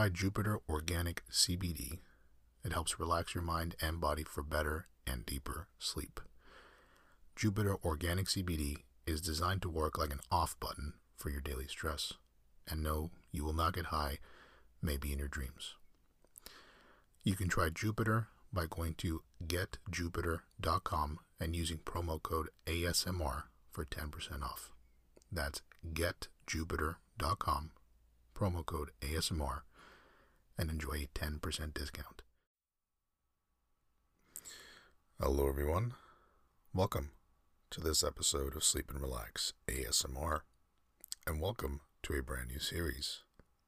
Try Jupiter Organic CBD. It helps relax your mind and body for better and deeper sleep. Jupiter Organic CBD is designed to work like an off button for your daily stress. And no, you will not get high, maybe in your dreams. You can try Jupiter by going to getjupiter.com and using promo code ASMR for 10% off. That's getjupiter.com, promo code ASMR, and enjoy a 10% discount. Hello, everyone. Welcome to this episode of Sleep and Relax ASMR, and welcome to a brand new series,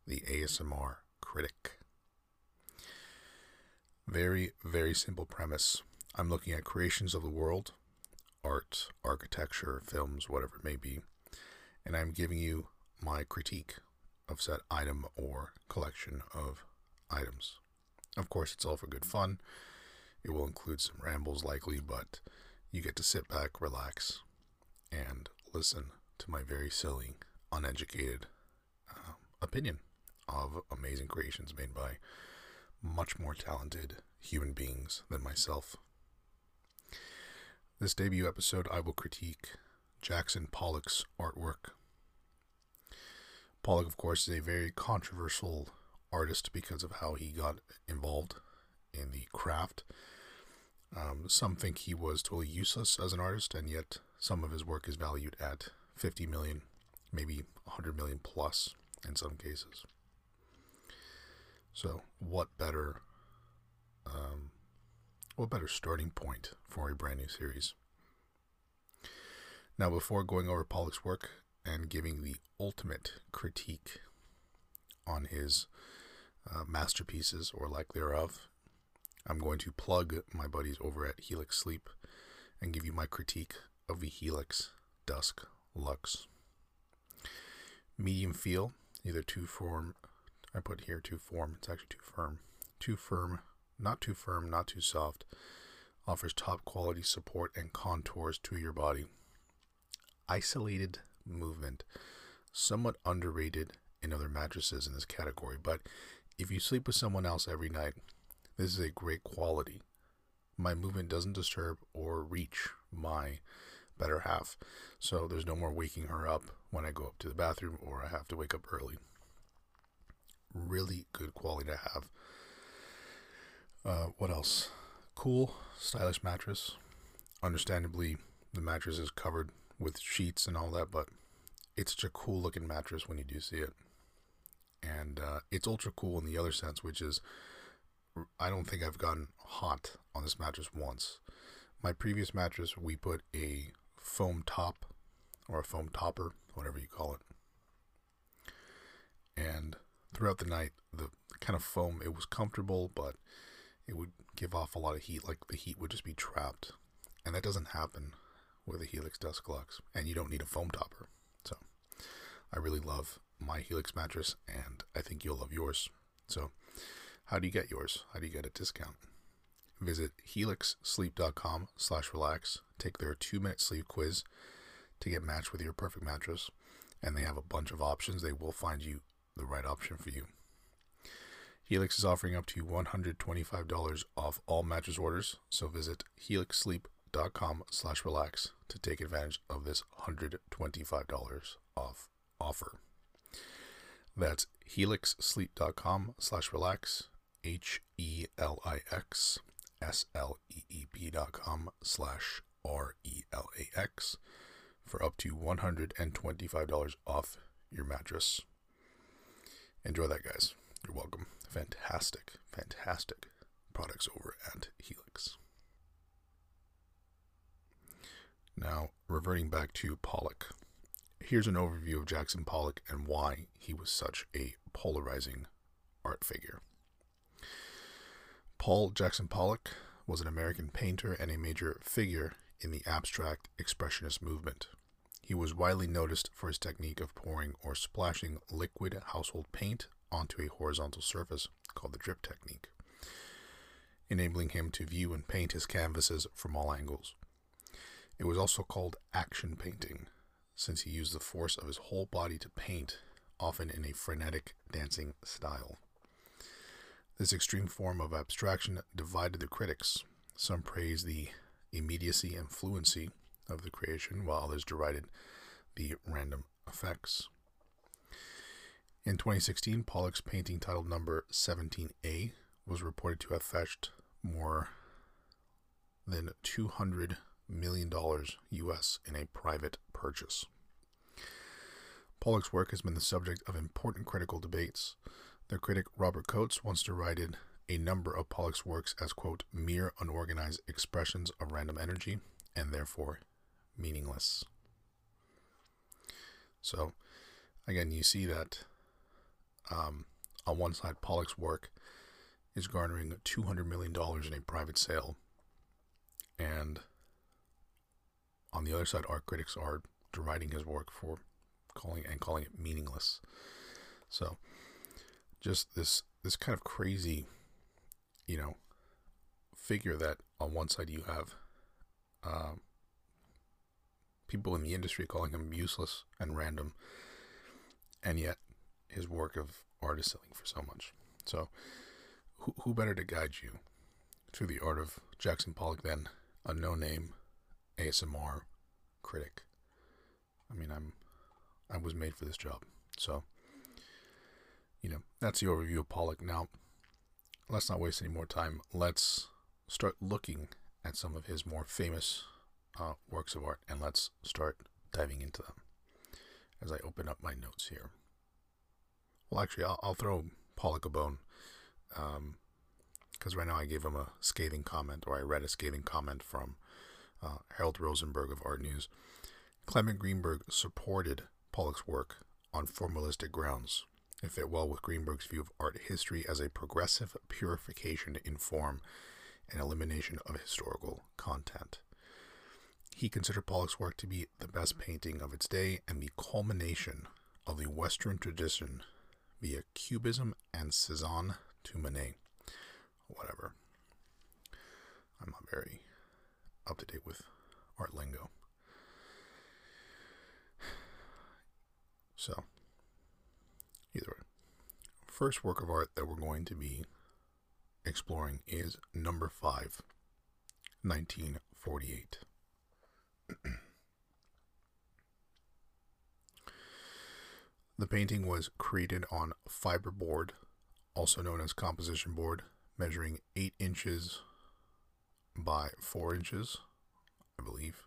The ASMR Critic. Very, very simple premise. I'm looking at creations of the world, art, architecture, films, whatever it may be, and I'm giving you my critique of said item or collection of items. Of course, it's all for good fun. It will include some rambles, likely, but you get to sit back, relax, and listen to my very silly, uneducated uh, opinion of amazing creations made by much more talented human beings than myself. This debut episode, I will critique Jackson Pollock's artwork. Pollock, of course, is a very controversial artist because of how he got involved in the craft. Um, some think he was totally useless as an artist, and yet some of his work is valued at 50 million, maybe 100 million plus in some cases. So, what better, um, what better starting point for a brand new series? Now, before going over Pollock's work and giving the ultimate critique on his uh, masterpieces or lack thereof, I'm going to plug my buddies over at Helix Sleep and give you my critique of the Helix Dusk Luxe. Medium feel, either too firm. I put here too firm, It's actually too firm. Too firm, not too firm, not too soft. Offers top quality support and contours to your body. Isolated movement, somewhat underrated in other mattresses in this category, but if you sleep with someone else every night, this is a great quality. My movement doesn't disturb or reach my better half, so there's no more waking her up when I go up to the bathroom or I have to wake up early. Really good quality to have. Uh, what else? Cool, stylish mattress. Understandably, the mattress is covered with sheets and all that, but it's such a cool looking mattress when you do see it. And uh, it's ultra cool in the other sense, which is I don't think I've gotten hot on this mattress once. My previous mattress, we put a foam top or a foam topper, whatever you call it. And throughout the night, the kind of foam, it was comfortable, but it would give off a lot of heat. Like the heat would just be trapped. And that doesn't happen with a Helix Dusk Luxe. And you don't need a foam topper. So I really love my Helix mattress, and I think you'll love yours. So how do you get yours? How do you get a discount? Visit helixsleep.com slash relax. Take their two-minute sleep quiz to get matched with your perfect mattress. And they have a bunch of options. They will find you the right option for you. Helix is offering up to $125 off all mattress orders. So visit helixsleep.com slash relax to take advantage of this $125 off offer. That's helixsleep.com slash relax H E L I X S L E E P dot com slash R E L A X for up to $125 off your mattress. Enjoy that, guys. You're welcome. Fantastic, fantastic products over at Helix. Now, reverting back to Pollock, here's an overview of Jackson Pollock and why he was such a polarizing art figure. Paul Jackson Pollock was an American painter and a major figure in the abstract expressionist movement. He was widely noticed for his technique of pouring or splashing liquid household paint onto a horizontal surface called the drip technique, enabling him to view and paint his canvases from all angles. It was also called action painting, since he used the force of his whole body to paint, often in a frenetic dancing style. This extreme form of abstraction divided the critics. Some praised the immediacy and fluency of the creation, while others derided the random effects. In 2016, Pollock's painting titled Number 17A was reported to have fetched more than $200 million US in a private purchase. Pollock's work has been the subject of important critical debates. The critic Robert Coates once derided a number of Pollock's works as, quote, mere unorganized expressions of random energy and therefore meaningless. So, again, you see that um, on one side, Pollock's work is garnering $200 million in a private sale. And on the other side, art critics are deriding his work for calling and calling it meaningless. So, just this this kind of crazy, you know, figure that on one side you have um, people in the industry calling him useless and random, and yet his work of art is selling for so much. So, who, who better to guide you through the art of Jackson Pollock than a no-name ASMR critic? I mean, I'm I was made for this job, so you know that's the overview of Pollock. Now, let's not waste any more time. Let's start looking at some of his more famous uh, works of art, and let's start diving into them as I open up my notes here. Well, actually, I'll, I'll throw Pollock a bone. Because um, right now I gave him a scathing comment, or I read a scathing comment from uh, Harold Rosenberg of Art News. Clement Greenberg supported Pollock's work on formalistic grounds. It fit well with Greenberg's view of art history as a progressive purification in form and elimination of historical content. He considered Pollock's work to be the best painting of its day and the culmination of the Western tradition via Cubism and Cezanne to Manet. Whatever. I'm not very up to date with art lingo. So, either way. First work of art that we're going to be exploring is number 5, 1948. The painting was created on fiberboard, also known as composition board, measuring 8 inches by 4 inches, I believe.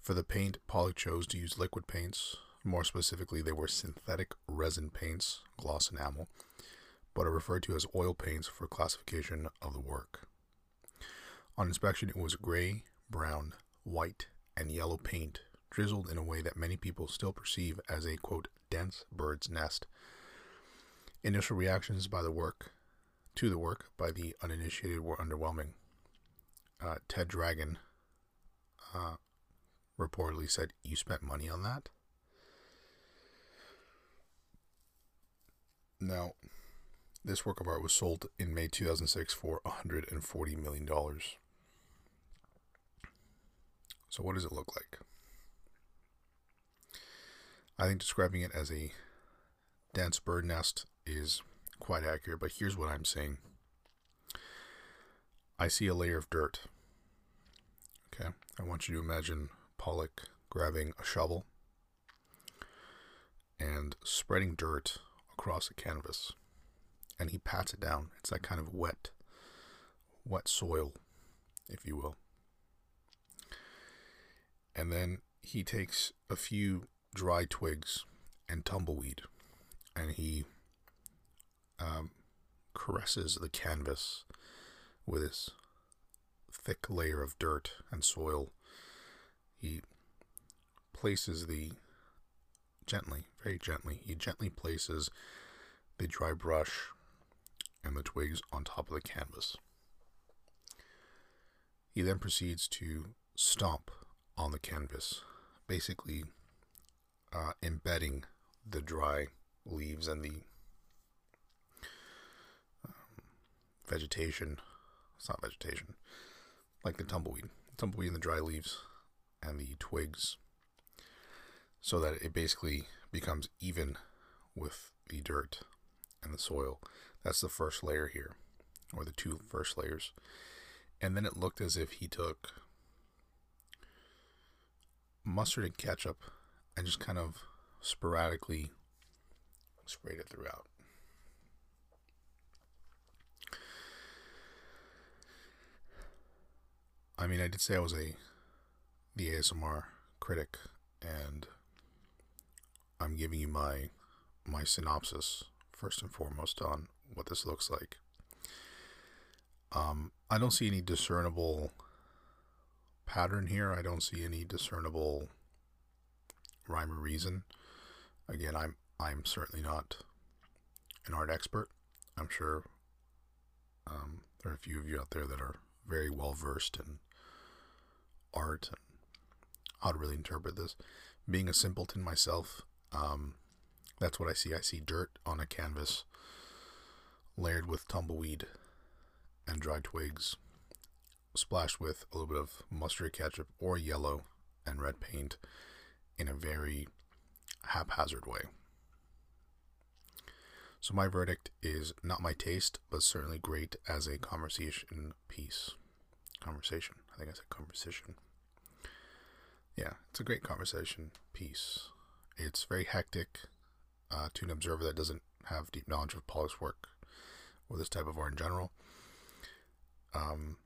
For the paint, Pollock chose to use liquid paints. More specifically, they were synthetic resin paints, gloss enamel, but are referred to as oil paints for classification of the work. On inspection, it was gray, brown, white, and yellow paint drizzled in a way that many people still perceive as a quote dense bird's nest. Initial reactions by the work to the work by the uninitiated were underwhelming. Uh, Ted Dragon uh, reportedly said, "You spent money on that." Now, this work of art was sold in May 2006 for 140 million dollars. So, what does it look like? I think describing it as a dense bird nest is quite accurate, but here's what I'm saying. I see a layer of dirt. Okay, I want you to imagine Pollock grabbing a shovel and spreading dirt across a canvas, and he pats it down. It's that kind of wet, wet soil, if you will. And then he takes a few dry twigs and tumbleweed, and he um, caresses the canvas with his thick layer of dirt and soil. He places the gently, very gently, he gently places the dry brush and the twigs on top of the canvas. He then proceeds to stomp on the canvas, basically uh, embedding the dry leaves and the um, vegetation. It's not vegetation, like the tumbleweed, tumbleweed and the dry leaves and the twigs, so that it basically becomes even with the dirt and the soil. That's the first layer here, or the two first layers. And then it looked as if he took mustard and ketchup and just kind of sporadically sprayed it throughout. I mean, I did say I was a the ASMR critic, and I'm giving you my my synopsis first and foremost on what this looks like. Um, I don't see any discernible pattern here. I don't see any discernible rhyme or reason. Again, I'm I'm certainly not an art expert. I'm sure um, there are a few of you out there that are very well versed in art and how to really interpret this. Being a simpleton myself, um, that's what I see. I see dirt on a canvas layered with tumbleweed and dry twigs, splashed with a little bit of mustard ketchup or yellow and red paint in a very haphazard way. So, my verdict is not my taste, but certainly great as a conversation piece. Conversation. I think I said conversation. Yeah, it's a great conversation piece. It's very hectic uh, to an observer that doesn't have deep knowledge of Pollock's work or this type of art in general. Um,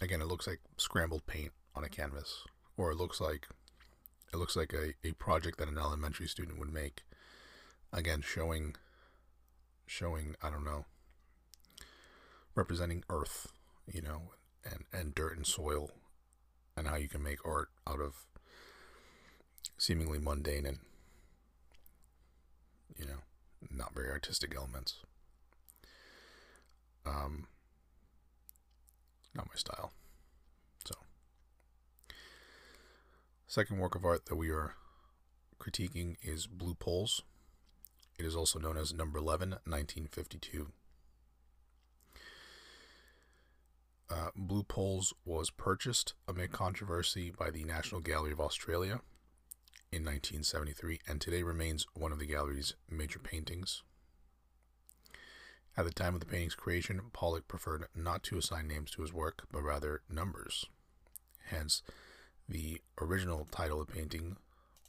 again, it looks like scrambled paint on a canvas, or it looks like it looks like a, a project that an elementary student would make. Again, showing showing I don't know representing earth, you know, and, and dirt and soil and how you can make art out of seemingly mundane and you know not very artistic elements. Um not my style. So second work of art that we are critiquing is blue poles. It is also known as number 11 1952 Uh, Blue Poles was purchased amid controversy by the National Gallery of Australia in 1973 and today remains one of the gallery's major paintings. At the time of the painting's creation, Pollock preferred not to assign names to his work, but rather numbers. Hence, the original title of the painting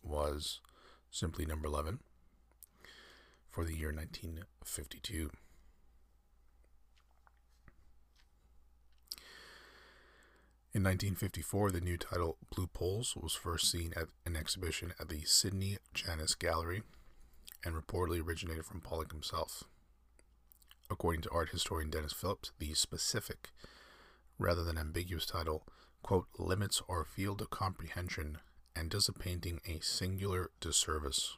was simply number 11 for the year 1952. In 1954, the new title Blue Poles was first seen at an exhibition at the Sidney Janis Gallery and reportedly originated from Pollock himself. According to art historian Dennis Phillips, the specific, rather than ambiguous title, quote, limits our field of comprehension and does a painting a singular disservice.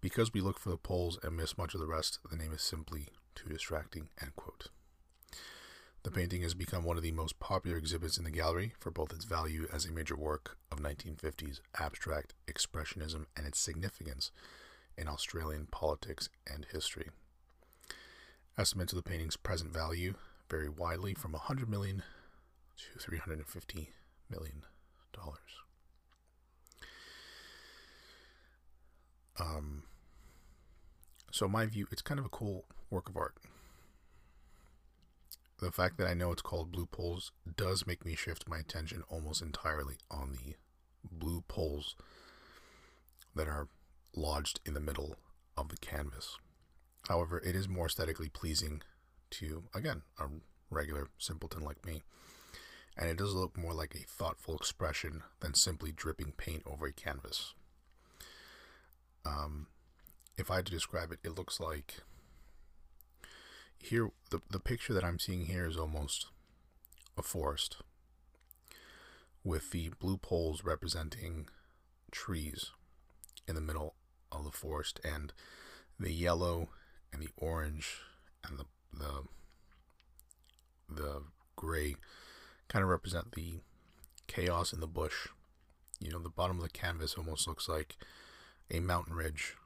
Because we look for the poles and miss much of the rest, the name is simply too distracting, end quote. The painting has become one of the most popular exhibits in the gallery for both its value as a major work of 1950s abstract expressionism and its significance in Australian politics and history. Estimates of the painting's present value vary widely from 100 million to 350 million dollars. Um, so my view, it's kind of a cool work of art the fact that I know it's called blue poles does make me shift my attention almost entirely on the blue poles that are lodged in the middle of the canvas. However, it is more aesthetically pleasing to, again, a regular simpleton like me. And it does look more like a thoughtful expression than simply dripping paint over a canvas. Um, if I had to describe it, it looks like here the, the picture that I'm seeing here is almost a forest with the blue poles representing trees in the middle of the forest and the yellow and the orange and the the the gray kind of represent the chaos in the bush. You know, the bottom of the canvas almost looks like a mountain ridge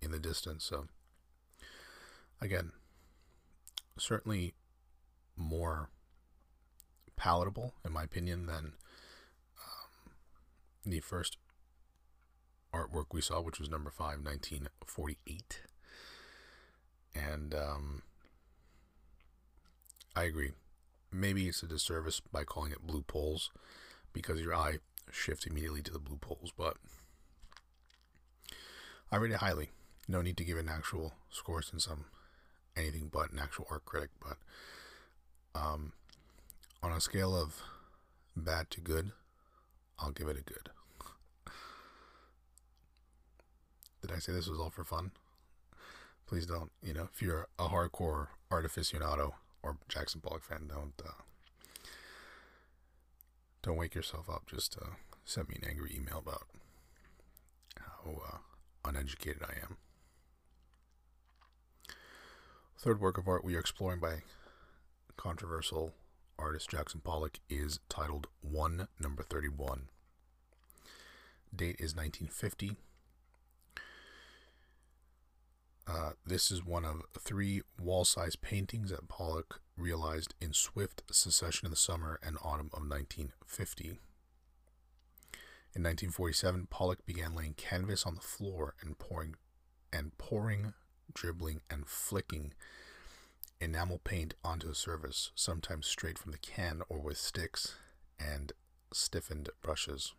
in the distance. So again, certainly more palatable, in my opinion, than um, the first artwork we saw, which was number five, 1948. And um, I agree. Maybe it's a disservice by calling it blue poles because your eye shifts immediately to the blue poles, but I rate it highly. No need to give an actual score since I'm anything but an actual art critic, but um, on a scale of bad to good, I'll give it a good. Did I say this was all for fun? Please don't. You know, if you're a hardcore art aficionado or Jackson Pollock fan, don't uh, don't wake yourself up. Just uh, send me an angry email about how uh, uneducated I am. Third work of art we are exploring by controversial artist Jackson Pollock is titled One Number 31. Date is 1950. Uh, this is one of three wall sized paintings that Pollock realized in swift succession in the summer and autumn of 1950. In 1947, Pollock began laying canvas on the floor and pouring and pouring, dribbling, and flicking enamel paint onto the surface, sometimes straight from the can or with sticks and stiffened brushes.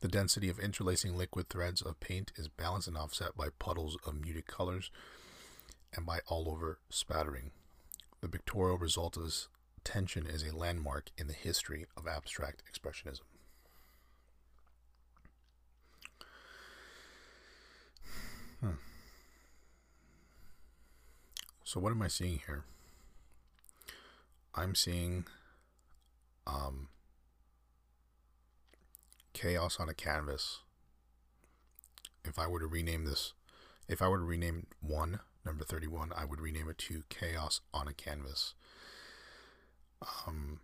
The density of interlacing liquid threads of paint is balanced and offset by puddles of muted colors and by all over spattering. The pictorial result of this tension is a landmark in the history of abstract expressionism. Hmm. So, what am I seeing here? I'm seeing um, chaos on a canvas. If I were to rename this, if I were to rename one, number 31, I would rename it to Chaos on a Canvas. Um,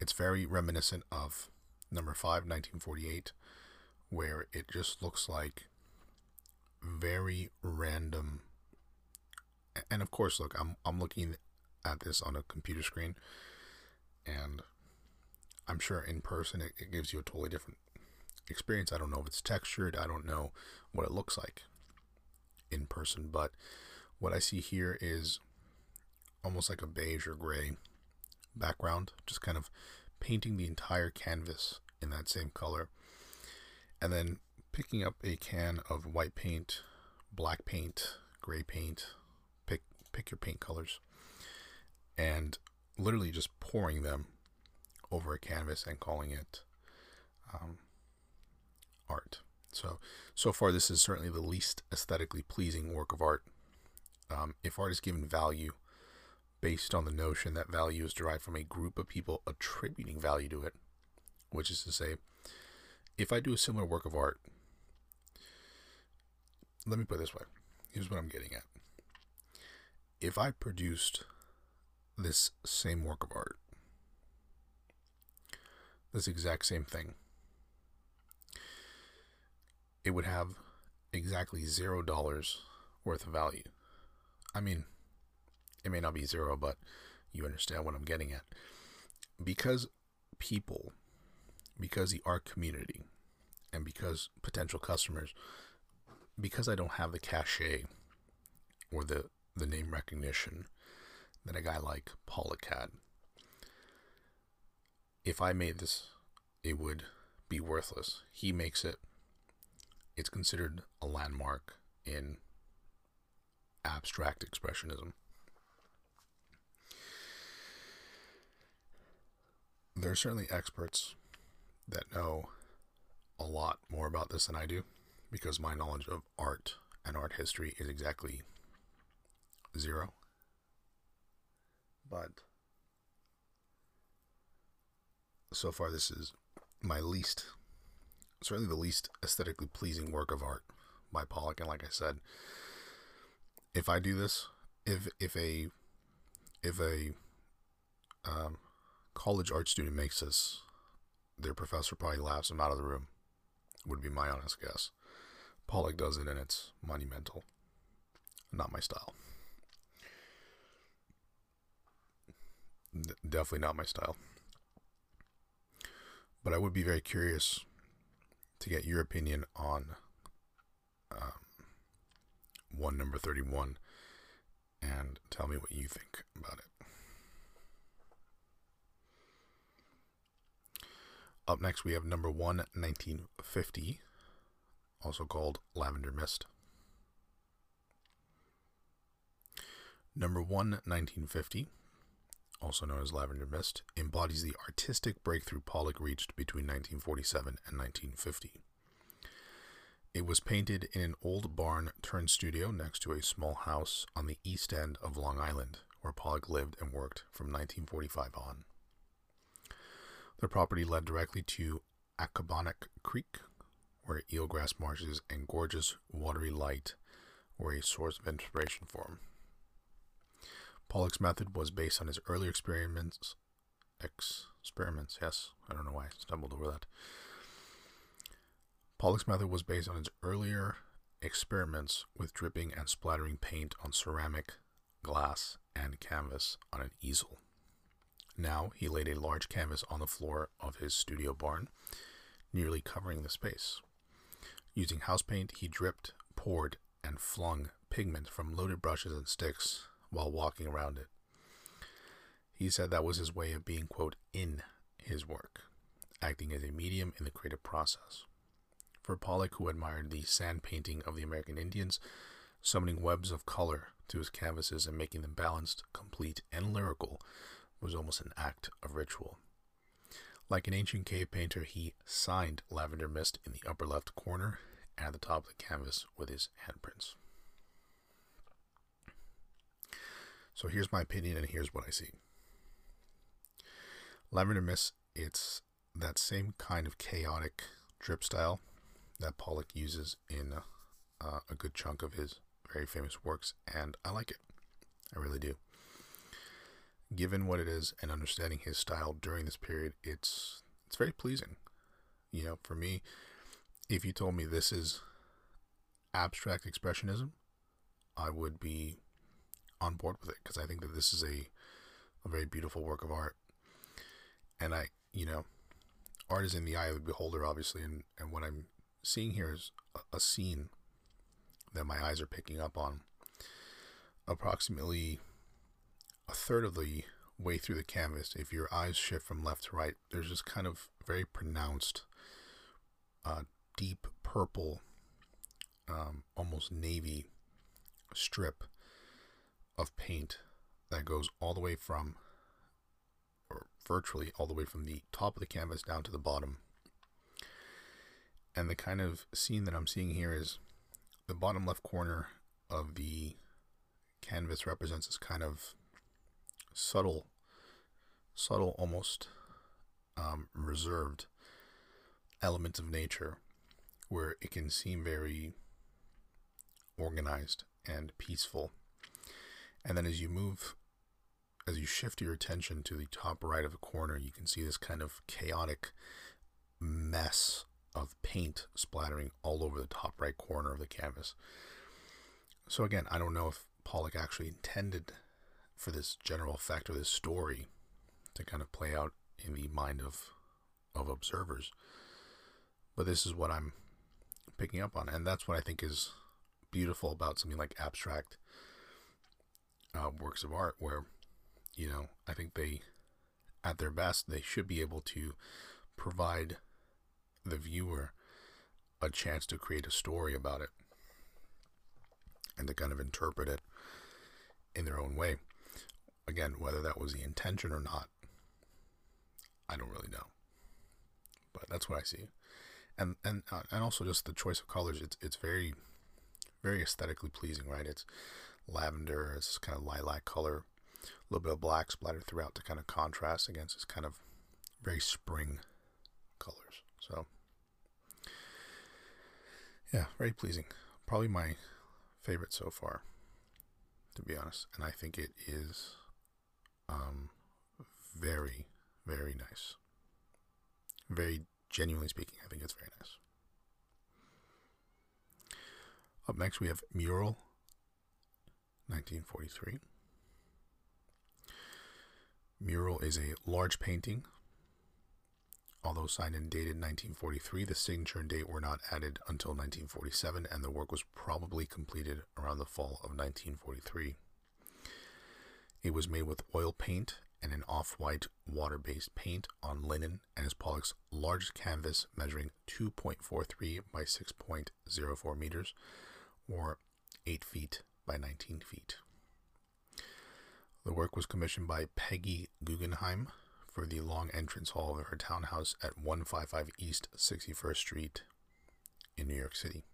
it's very reminiscent of number 5, 1948, where it just looks like very random. And of course, look, I'm, I'm looking at this on a computer screen, and I'm sure in person it, it gives you a totally different experience. I don't know if it's textured, I don't know what it looks like in person, but what I see here is almost like a beige or gray background, just kind of painting the entire canvas in that same color. And then picking up a can of white paint, black paint, gray paint, pick pick your paint colors, and literally just pouring them over a canvas and calling it um, art. So, so far, this is certainly the least aesthetically pleasing work of art. Um, if art is given value based on the notion that value is derived from a group of people attributing value to it, which is to say, if I do a similar work of art, let me put it this way here's what I'm getting at. If I produced this same work of art this exact same thing. It would have exactly zero dollars worth of value. I mean, it may not be zero, but you understand what I'm getting at. Because people, because the art community, and because potential customers, because I don't have the cachet or the, the name recognition that a guy like Pollock had, if I made this, it would be worthless. He makes it. It's considered a landmark in abstract expressionism. There are certainly experts that know a lot more about this than I do because my knowledge of art and art history is exactly zero. But so far this is my least certainly the least aesthetically pleasing work of art by Pollock and like I said if I do this if if a if a um, college art student makes this their professor probably laughs them out of the room would be my honest guess Pollock does it and it's monumental. Not my style. Definitely not my style. But I would be very curious to get your opinion on um, one number 31 and tell me what you think about it. Up next, we have number one, 1950, also called Lavender Mist. Number one, 1950, also known as Lavender Mist, embodies the artistic breakthrough Pollock reached between 1947 and 1950. It was painted in an old barn turned studio next to a small house on the east end of Long Island, where Pollock lived and worked from 1945 on. The property led directly to Accabonac Creek, where eelgrass marshes and gorgeous watery light were a source of inspiration for him. Pollock's method was based on his earlier experiments. Experiments, yes, I don't know why I stumbled over that. Pollock's method was based on his earlier experiments with dripping and splattering paint on ceramic, glass, and canvas on an easel. Now he laid a large canvas on the floor of his studio barn, nearly covering the space. Using house paint, he dripped, poured, and flung pigment from loaded brushes and sticks while walking around it. He said that was his way of being, quote, in his work, acting as a medium in the creative process. For Pollock, who admired the sand painting of the American Indians, summoning webs of color to his canvases and making them balanced, complete, and lyrical was almost an act of ritual. Like an ancient cave painter, he signed Lavender Mist in the upper left corner and at the top of the canvas with his handprints. So here's my opinion, and here's what I see. Lavender Mist, it's that same kind of chaotic drip style that Pollock uses in uh, a good chunk of his very famous works, and I like it. I really do given what it is and understanding his style during this period, it's it's very pleasing. You know, for me, if you told me this is abstract expressionism, I would be on board with it because I think that this is a a very beautiful work of art. And I, you know, art is in the eye of the beholder, obviously, and, and what I'm seeing here is a, a scene that my eyes are picking up on. Approximately a third of the way through the canvas, if your eyes shift from left to right, there's this kind of very pronounced, uh, deep purple, um, almost navy strip of paint that goes all the way from, or virtually all the way from the top of the canvas down to the bottom. And the kind of scene that I'm seeing here is the bottom left corner of the canvas represents this kind of subtle, subtle, almost um, reserved elements of nature where it can seem very organized and peaceful. And then as you move, as you shift your attention to the top right of the corner, you can see this kind of chaotic mess of paint splattering all over the top right corner of the canvas. So again, I don't know if Pollock actually intended for this general effect or this story to kind of play out in the mind of of observers. But this is what I'm picking up on, and that's what I think is beautiful about something like abstract uh, works of art, where you know I think they, at their best, they should be able to provide the viewer a chance to create a story about it and to kind of interpret it in their own way. Again, whether that was the intention or not, I don't really know. But that's what I see, and and uh, and also just the choice of colors. It's it's very, very aesthetically pleasing, right? It's lavender, it's kind of lilac color, a little bit of black splattered throughout to kind of contrast against this kind of very spring colors. So, yeah, very pleasing. Probably my favorite so far, to be honest. And I think it is um, very, very nice. Very genuinely speaking, I think it's very nice. Up next, we have Mural 1943. Mural is a large painting Although signed and dated 1943, the signature and date were not added until 1947, and the work was probably completed around the fall of 1943. It was made with oil paint and an off white water based paint on linen and is Pollock's largest canvas, measuring 2.43 by 6.04 meters, or 8 feet by 19 feet. The work was commissioned by Peggy Guggenheim for the long entrance hall of her townhouse at 155 East 61st Street in New York City.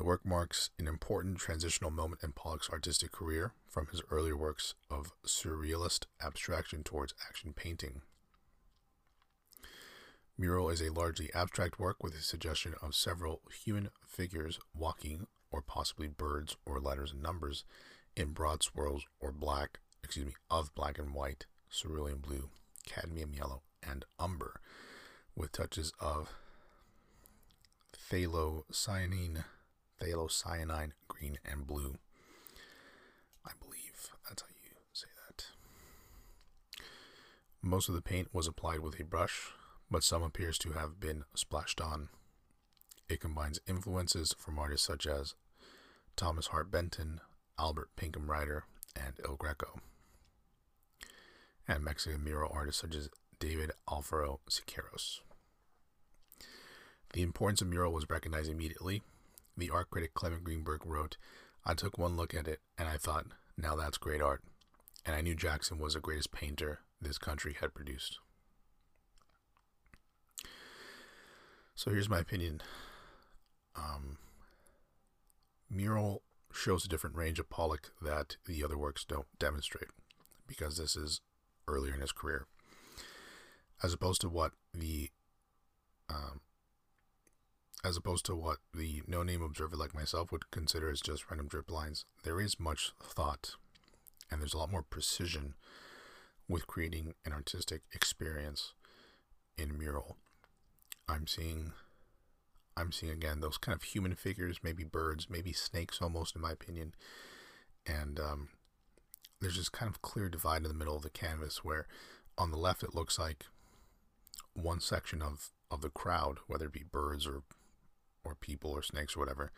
The work marks an important transitional moment in Pollock's artistic career from his earlier works of surrealist abstraction towards action painting. Mural is a largely abstract work with a suggestion of several human figures walking, or possibly birds or letters and numbers, in broad swirls or black, excuse me, of black and white, cerulean blue, cadmium yellow, and umber, with touches of phthalocyanine phthalocyanine, green, and blue. I believe that's how you say that. Most of the paint was applied with a brush, but some appears to have been splashed on. It combines influences from artists such as Thomas Hart Benton, Albert Pinkham Ryder, and El Greco, and Mexican mural artists such as David Alfaro Siqueiros. The importance of mural was recognized immediately the art critic Clement Greenberg wrote, I took one look at it and I thought, now that's great art. And I knew Jackson was the greatest painter this country had produced. So here's my opinion. Um, mural shows a different range of Pollock that the other works don't demonstrate because this is earlier in his career. As opposed to what the um, as opposed to what the no name observer like myself would consider as just random drip lines, there is much thought and there's a lot more precision with creating an artistic experience in mural. I'm seeing I'm seeing again those kind of human figures, maybe birds, maybe snakes almost in my opinion. And um, there's this kind of clear divide in the middle of the canvas where on the left it looks like one section of, of the crowd, whether it be birds or or people or snakes or whatever,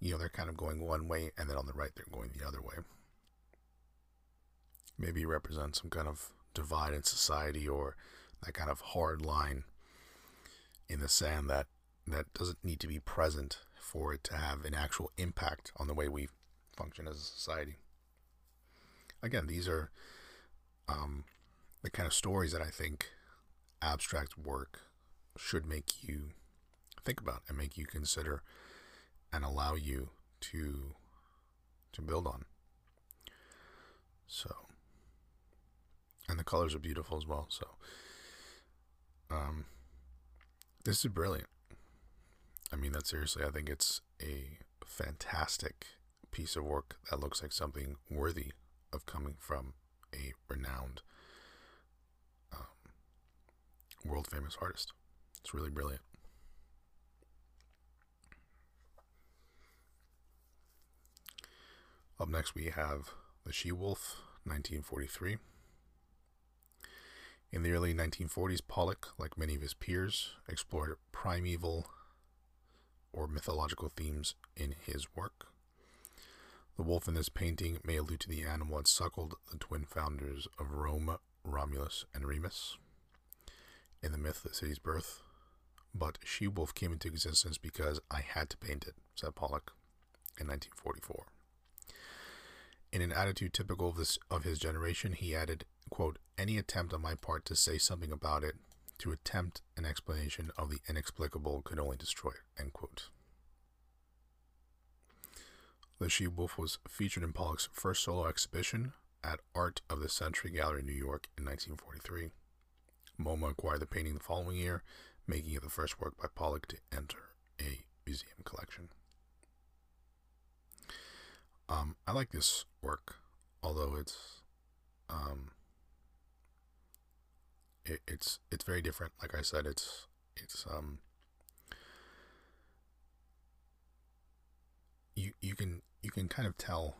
you know, they're kind of going one way, and then on the right, they're going the other way. Maybe represent some kind of divide in society or that kind of hard line in the sand that that doesn't need to be present for it to have an actual impact on the way we function as a society. Again, these are um, the kind of stories that I think abstract work should make you think about and make you consider and allow you to to build on. So and the colors are beautiful as well, so um this is brilliant. I mean that seriously, I think it's a fantastic piece of work that looks like something worthy of coming from a renowned um, world famous artist. It's really brilliant. Up next, we have The She Wolf, 1943. In the early 1940s, Pollock, like many of his peers, explored primeval or mythological themes in his work. The wolf in this painting may allude to the animal that suckled the twin founders of Rome, Romulus and Remus, in the myth of the city's birth. But She Wolf came into existence because I had to paint it, said Pollock in 1944. In an attitude typical of this of his generation, he added, quote, any attempt on my part to say something about it, to attempt an explanation of the inexplicable could only destroy it, end quote. The She Wolf was featured in Pollock's first solo exhibition at Art of the Century Gallery, in New York in 1943. MoMA acquired the painting the following year, making it the first work by Pollock to enter a museum collection. Um, I like this work, although it's um, it, it's it's very different. Like I said, it's it's um, you you can you can kind of tell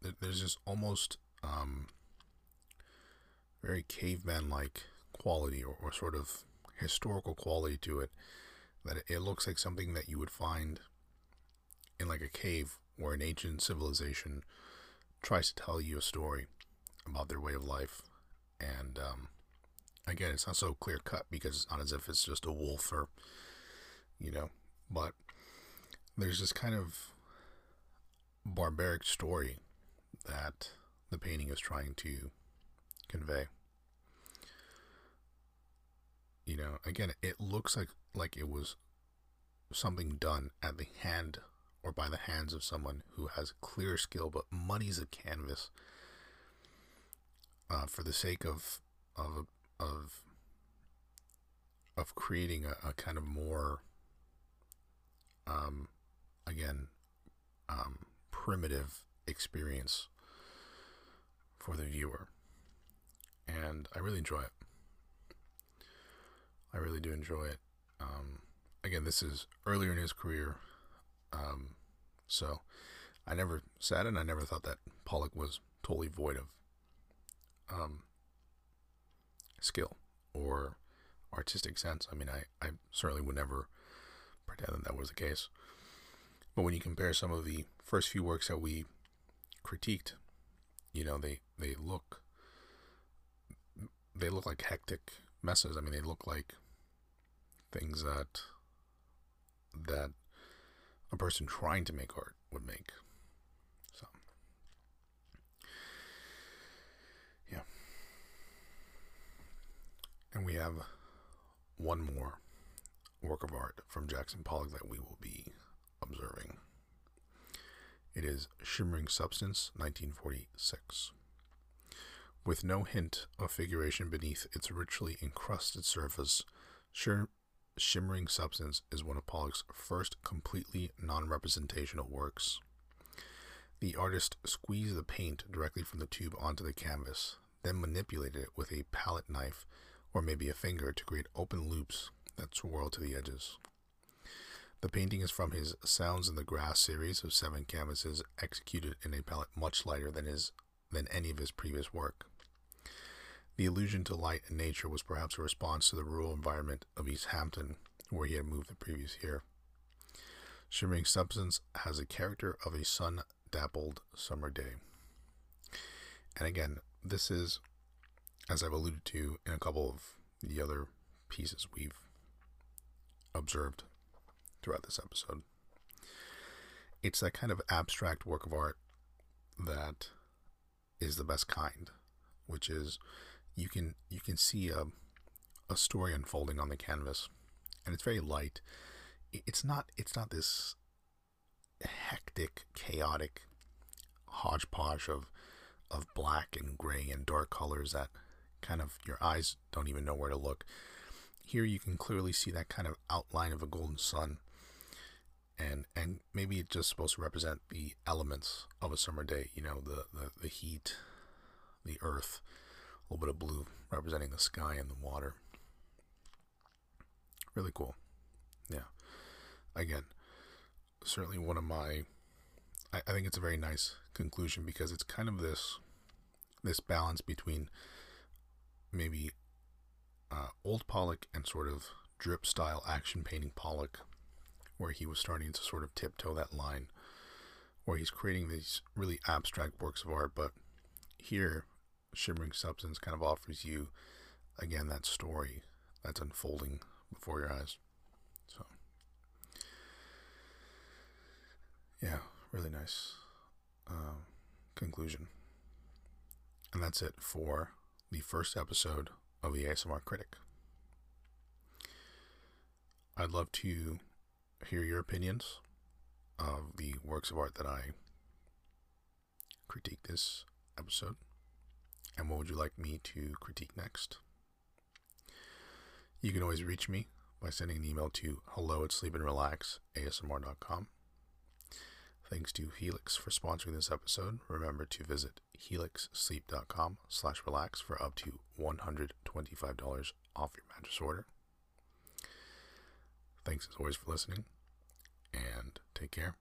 that there's this almost um, very caveman like quality or, or sort of historical quality to it that it, it looks like something that you would find in like a cave where an ancient civilization tries to tell you a story about their way of life. And um, again, it's not so clear cut because it's not as if it's just a wolf or, you know, but there's this kind of barbaric story that the painting is trying to convey. You know, again, it looks like like it was something done at the hand or by the hands of someone who has clear skill but muddies a canvas uh, for the sake of of of of creating a, a kind of more um, again um, primitive experience for the viewer. And I really enjoy it. I really do enjoy it. Um, again this is earlier in his career um, so I never said and I never thought that Pollock was totally void of um, skill or artistic sense. I mean, I, I certainly would never pretend that that was the case. But when you compare some of the first few works that we critiqued, you know, they, they look they look like hectic messes. I mean, they look like things that that a person trying to make art would make. So, yeah. And we have one more work of art from Jackson Pollock that we will be observing. It is Shimmering Substance, 1946. With no hint of figuration beneath its richly encrusted surface, Shimmering Substance is one of Pollock's first completely non representational works. The artist squeezed the paint directly from the tube onto the canvas, then manipulated it with a palette knife or maybe a finger to create open loops that swirl to the edges. The painting is from his Sounds in the Grass series of seven canvases executed in a palette much lighter than his than any of his previous work. The allusion to light and nature was perhaps a response to the rural environment of East Hampton, where he had moved the previous year. Shimmering Substance has a character of a sun dappled summer day. And again, this is, as I've alluded to in a couple of the other pieces we've observed throughout this episode, it's that kind of abstract work of art that is the best kind, which is you can you can see a a story unfolding on the canvas, and it's very light. It's not it's not this hectic, chaotic hodgepodge of of black and gray and dark colors that kind of your eyes don't even know where to look. Here you can clearly see that kind of outline of a golden sun. And and maybe it's just supposed to represent the elements of a summer day, you know, the, the, the heat, the earth, a little bit of blue representing the sky and the water. Really cool. Yeah. Again, certainly one of my. I, I think it's a very nice conclusion because it's kind of this this balance between maybe uh, old Pollock and sort of drip style action painting Pollock, where he was starting to sort of tiptoe that line, where he's creating these really abstract works of art, but here shimmering substance kind of offers you again that story that's unfolding before your eyes. So yeah, really nice uh, conclusion. And that's it for the first episode of the ASMR Critic. I'd love to hear your opinions of the works of art that I critique this episode. And what would you like me to critique next? You can always reach me by sending an email to hello at sleepandrelaxasmr.com. Thanks to Helix for sponsoring this episode. Remember to visit helixsleep.com slash relax for up to $125 off your mattress order. Thanks as always for listening, and take care.